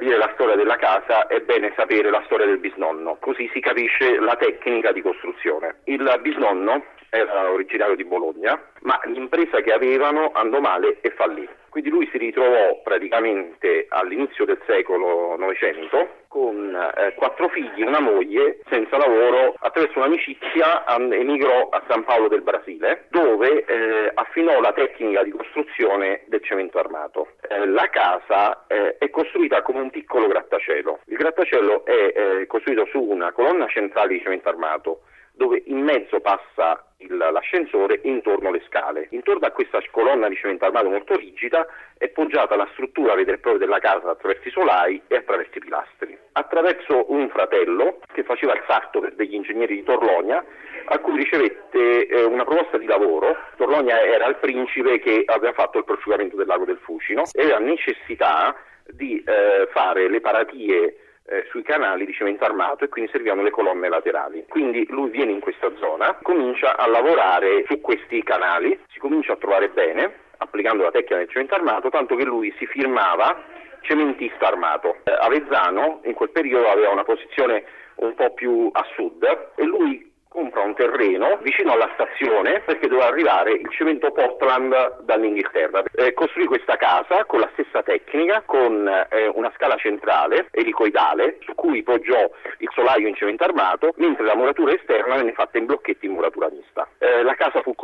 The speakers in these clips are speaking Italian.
capire la storia della casa è bene sapere la storia del bisnonno, così si capisce la tecnica di costruzione. Il bisnonno era originario di Bologna, ma l'impresa che avevano andò male e fallì. Quindi lui si ritrovò praticamente all'inizio del secolo Novecento con eh, quattro figli, una moglie, senza lavoro, attraverso un'amicizia emigrò a San Paolo del Brasile, dove eh, affinò la tecnica di costruzione del cemento armato. Eh, la casa eh, è costruita come un piccolo grattacielo. Il grattacielo è eh, costruito su una colonna centrale di cemento armato dove in mezzo passa il, l'ascensore intorno le scale. Intorno a questa colonna di cemento armato molto rigida è poggiata la struttura vera e propria della casa attraverso i solai e attraverso i pilastri. Attraverso un fratello che faceva il sarto per degli ingegneri di Torlonia, a cui ricevette eh, una proposta di lavoro. Torlonia era il principe che aveva fatto il prosciugamento del lago del Fucino e aveva necessità di eh, fare le paratie eh, sui canali di cemento armato e quindi servivano le colonne laterali. Quindi lui viene in questa zona, comincia a lavorare su questi canali, si comincia a trovare bene applicando la tecnica del cemento armato, tanto che lui si firmava cementista armato. Eh, Avezzano in quel periodo aveva una posizione un po' più a sud e lui compra un terreno vicino alla stazione perché doveva arrivare il cemento Portland dall'Inghilterra. Eh, costruì questa casa con la stessa tecnica, con eh, una scala centrale elicoidale su cui poggiò il solaio in cemento armato, mentre la muratura esterna venne fatta in blocchetti in muratura mista. Eh, la casa fu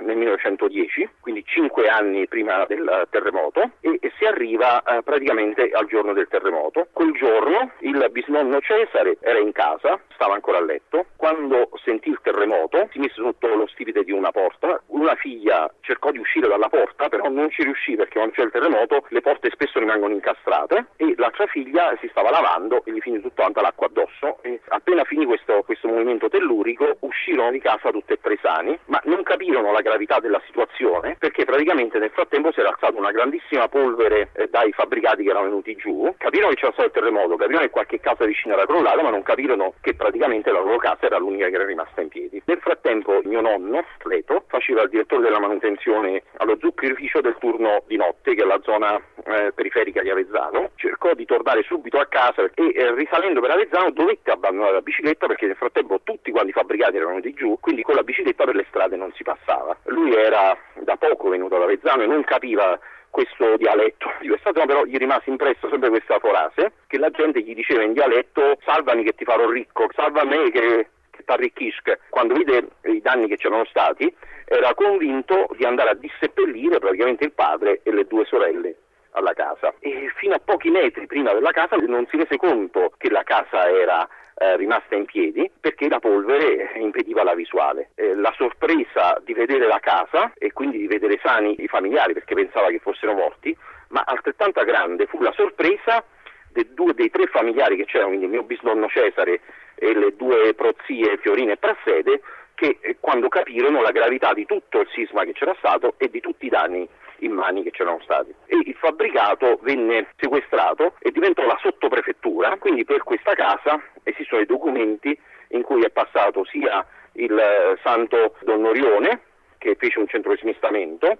nel 1910, quindi cinque anni prima del terremoto, e, e si arriva eh, praticamente al giorno del terremoto. Quel giorno il bisnonno Cesare era in casa, stava ancora a letto, quando quando sentì il terremoto si mise sotto lo stipite di una porta, una figlia cercò di uscire dalla porta, però non ci riuscì perché quando c'è il terremoto le porte spesso rimangono incastrate e l'altra figlia si stava lavando e gli finì tutta quanta l'acqua addosso. E appena finì questo, questo movimento tellurico uscirono di casa tutte e tre sani, ma non capirono la gravità della situazione perché praticamente nel frattempo si era alzata una grandissima polvere eh, dai fabbricati che erano venuti giù, capirono che c'era stato il terremoto, capirono che qualche casa vicina era crollata, ma non capirono che praticamente la loro casa era l'unica che era rimasta in piedi. Nel frattempo mio nonno, Leto, faceva il direttore della manutenzione allo zuccherificio del turno di notte, che è la zona eh, periferica di Avezzano, cercò di tornare subito a casa e eh, risalendo per Avezzano dovette abbandonare la bicicletta perché nel frattempo tutti quanti i fabbricati erano di giù, quindi con la bicicletta per le strade non si passava. Lui era da poco venuto ad Avezzano e non capiva questo dialetto di questa zona, però gli rimase impresso sempre questa frase che la gente gli diceva in dialetto salvami che ti farò ricco, salva me che t'arricchisca, quando vide i danni che c'erano stati, era convinto di andare a disseppellire praticamente il padre e le due sorelle alla casa e fino a pochi metri prima della casa non si rese conto che la casa era eh, rimasta in piedi perché la polvere impediva la visuale. Eh, la sorpresa di vedere la casa e quindi di vedere sani i familiari perché pensava che fossero morti, ma altrettanto grande fu la sorpresa dei, due, dei tre familiari che c'erano, quindi il mio bisnonno Cesare e le due prozie Fiorina e Prassede che eh, quando capirono la gravità di tutto il sisma che c'era stato e di tutti i danni immani che c'erano stati. E il fabbricato venne sequestrato e diventò la sottoprefettura, quindi per questa casa esistono i documenti in cui è passato sia il eh, santo Don Orione, che fece un centro di smistamento,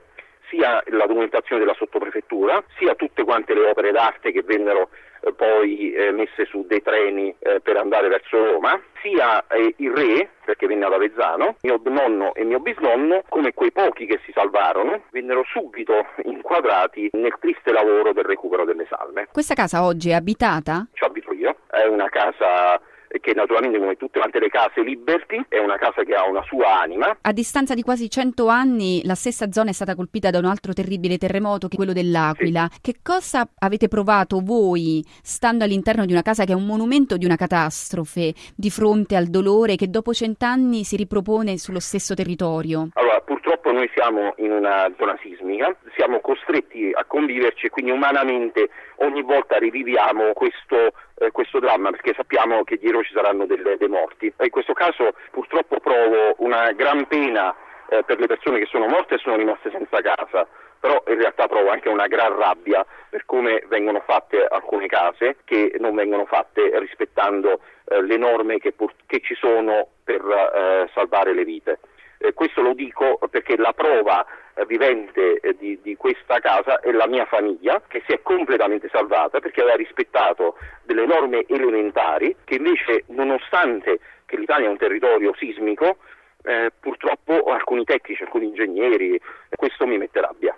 sia la documentazione della sottoprefettura, sia tutte quante le opere d'arte che vennero poi eh, messe su dei treni eh, per andare verso Roma, sia eh, il re, perché venne ad Avezzano, mio nonno e mio bisnonno, come quei pochi che si salvarono, vennero subito inquadrati nel triste lavoro del recupero delle salme. Questa casa oggi è abitata? Ci abito io, è una casa che naturalmente come tutte quante le case Liberty è una casa che ha una sua anima. A distanza di quasi 100 anni la stessa zona è stata colpita da un altro terribile terremoto che è quello dell'Aquila. Sì. Che cosa avete provato voi stando all'interno di una casa che è un monumento di una catastrofe di fronte al dolore che dopo cent'anni si ripropone sullo stesso territorio? Allora, purtroppo noi siamo in una zona sismica, siamo costretti a conviverci e quindi umanamente ogni volta riviviamo questo eh, questo dramma perché sappiamo che dietro ci saranno delle, dei morti. In questo caso purtroppo provo una gran pena eh, per le persone che sono morte e sono rimaste senza casa, però in realtà provo anche una gran rabbia per come vengono fatte alcune case che non vengono fatte rispettando eh, le norme che, pur- che, ci sono per eh, salvare le vite. Eh, questo lo dico perché la prova eh, vivente eh, di, di, questa casa è la mia famiglia che si è completamente salvata perché aveva rispettato delle norme elementari che invece nonostante che l'Italia è un territorio sismico eh, purtroppo alcuni tecnici, alcuni ingegneri, questo mi mette rabbia.